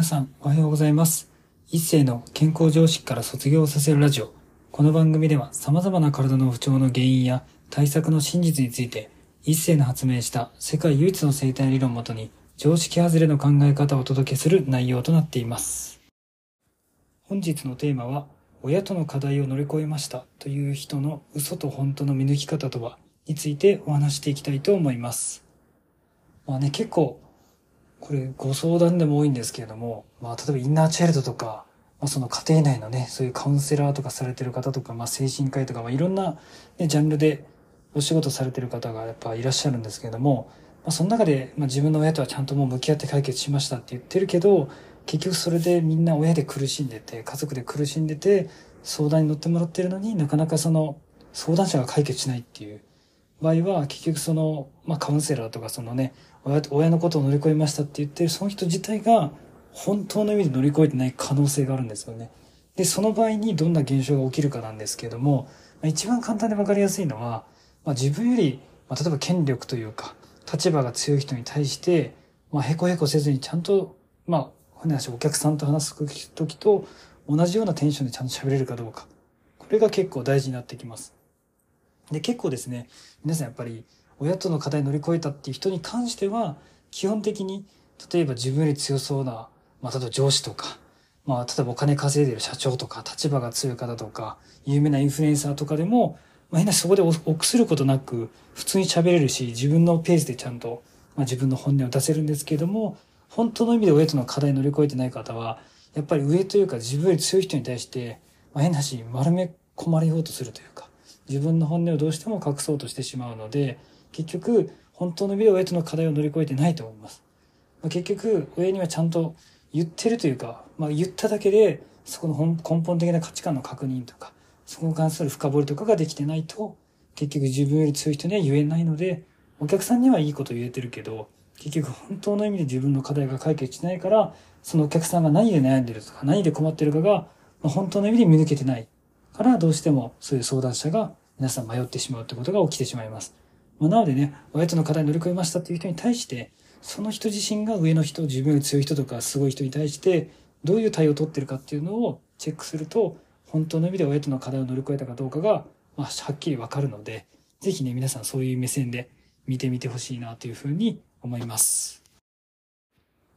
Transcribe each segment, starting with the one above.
皆さんおはようございます。一世の健康常識から卒業させるラジオ。この番組では様々な体の不調の原因や対策の真実について、一世の発明した世界唯一の生態理論をもとに常識外れの考え方をお届けする内容となっています。本日のテーマは、親との課題を乗り越えましたという人の嘘と本当の見抜き方とはについてお話していきたいと思います。まあね、結構これご相談でも多いんですけれども、まあ例えばインナーチャイルドとか、まあその家庭内のね、そういうカウンセラーとかされてる方とか、まあ精神科医とか、まあいろんな、ね、ジャンルでお仕事されてる方がやっぱいらっしゃるんですけれども、まあその中で、まあ自分の親とはちゃんともう向き合って解決しましたって言ってるけど、結局それでみんな親で苦しんでて、家族で苦しんでて、相談に乗ってもらってるのになかなかその相談者が解決しないっていう場合は、結局その、まあカウンセラーとかそのね、親親のことを乗り越えましたって言ってるその人自体が本当の意味で乗り越えてない可能性があるんですよね。で、その場合にどんな現象が起きるかなんですけれども、まあ、一番簡単でわかりやすいのは、まあ、自分より、まあ、例えば権力というか、立場が強い人に対して、まあ、へこへこせずにちゃんと、まあ、話、お客さんと話す時と同じようなテンションでちゃんと喋れるかどうか。これが結構大事になってきます。で、結構ですね、皆さんやっぱり、親との課題乗り越えたっていう人に関しては、基本的に、例えば自分より強そうな、まあ、例えば上司とか、まあ、例えばお金稼いでる社長とか、立場が強い方とか、有名なインフルエンサーとかでも、まあ、変なそこで臆することなく、普通に喋れるし、自分のペースでちゃんと、まあ、自分の本音を出せるんですけれども、本当の意味で親との課題乗り越えてない方は、やっぱり上というか自分より強い人に対して、まあ、変なし、丸め込まれようとするというか、自分の本音をどうしても隠そうとしてしまうので、結局、本当の意味で親との課題を乗り越えてないと思います。まあ、結局、親にはちゃんと言ってるというか、まあ、言っただけで、そこの根本的な価値観の確認とか、そこに関する深掘りとかができてないと、結局自分より強い人には言えないので、お客さんにはいいこと言えてるけど、結局本当の意味で自分の課題が解決しないから、そのお客さんが何で悩んでるとか、何で困ってるかが、ま、本当の意味で見抜けてないから、どうしてもそういう相談者が皆さん迷ってしまうってことが起きてしまいます。まあ、なのでね、親との課題乗り越えましたっていう人に対して、その人自身が上の人、自分より強い人とかすごい人に対して、どういう対応を取ってるかっていうのをチェックすると、本当の意味で親との課題を乗り越えたかどうかが、まあ、はっきりわかるので、ぜひね、皆さんそういう目線で見てみてほしいなというふうに思います。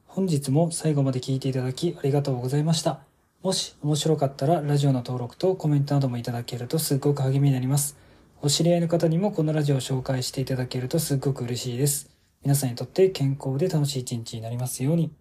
本日も最後まで聞いていただきありがとうございました。もし面白かったらラジオの登録とコメントなどもいただけるとすごく励みになります。お知り合いの方にもこのラジオを紹介していただけるとすごく嬉しいです。皆さんにとって健康で楽しい一日になりますように。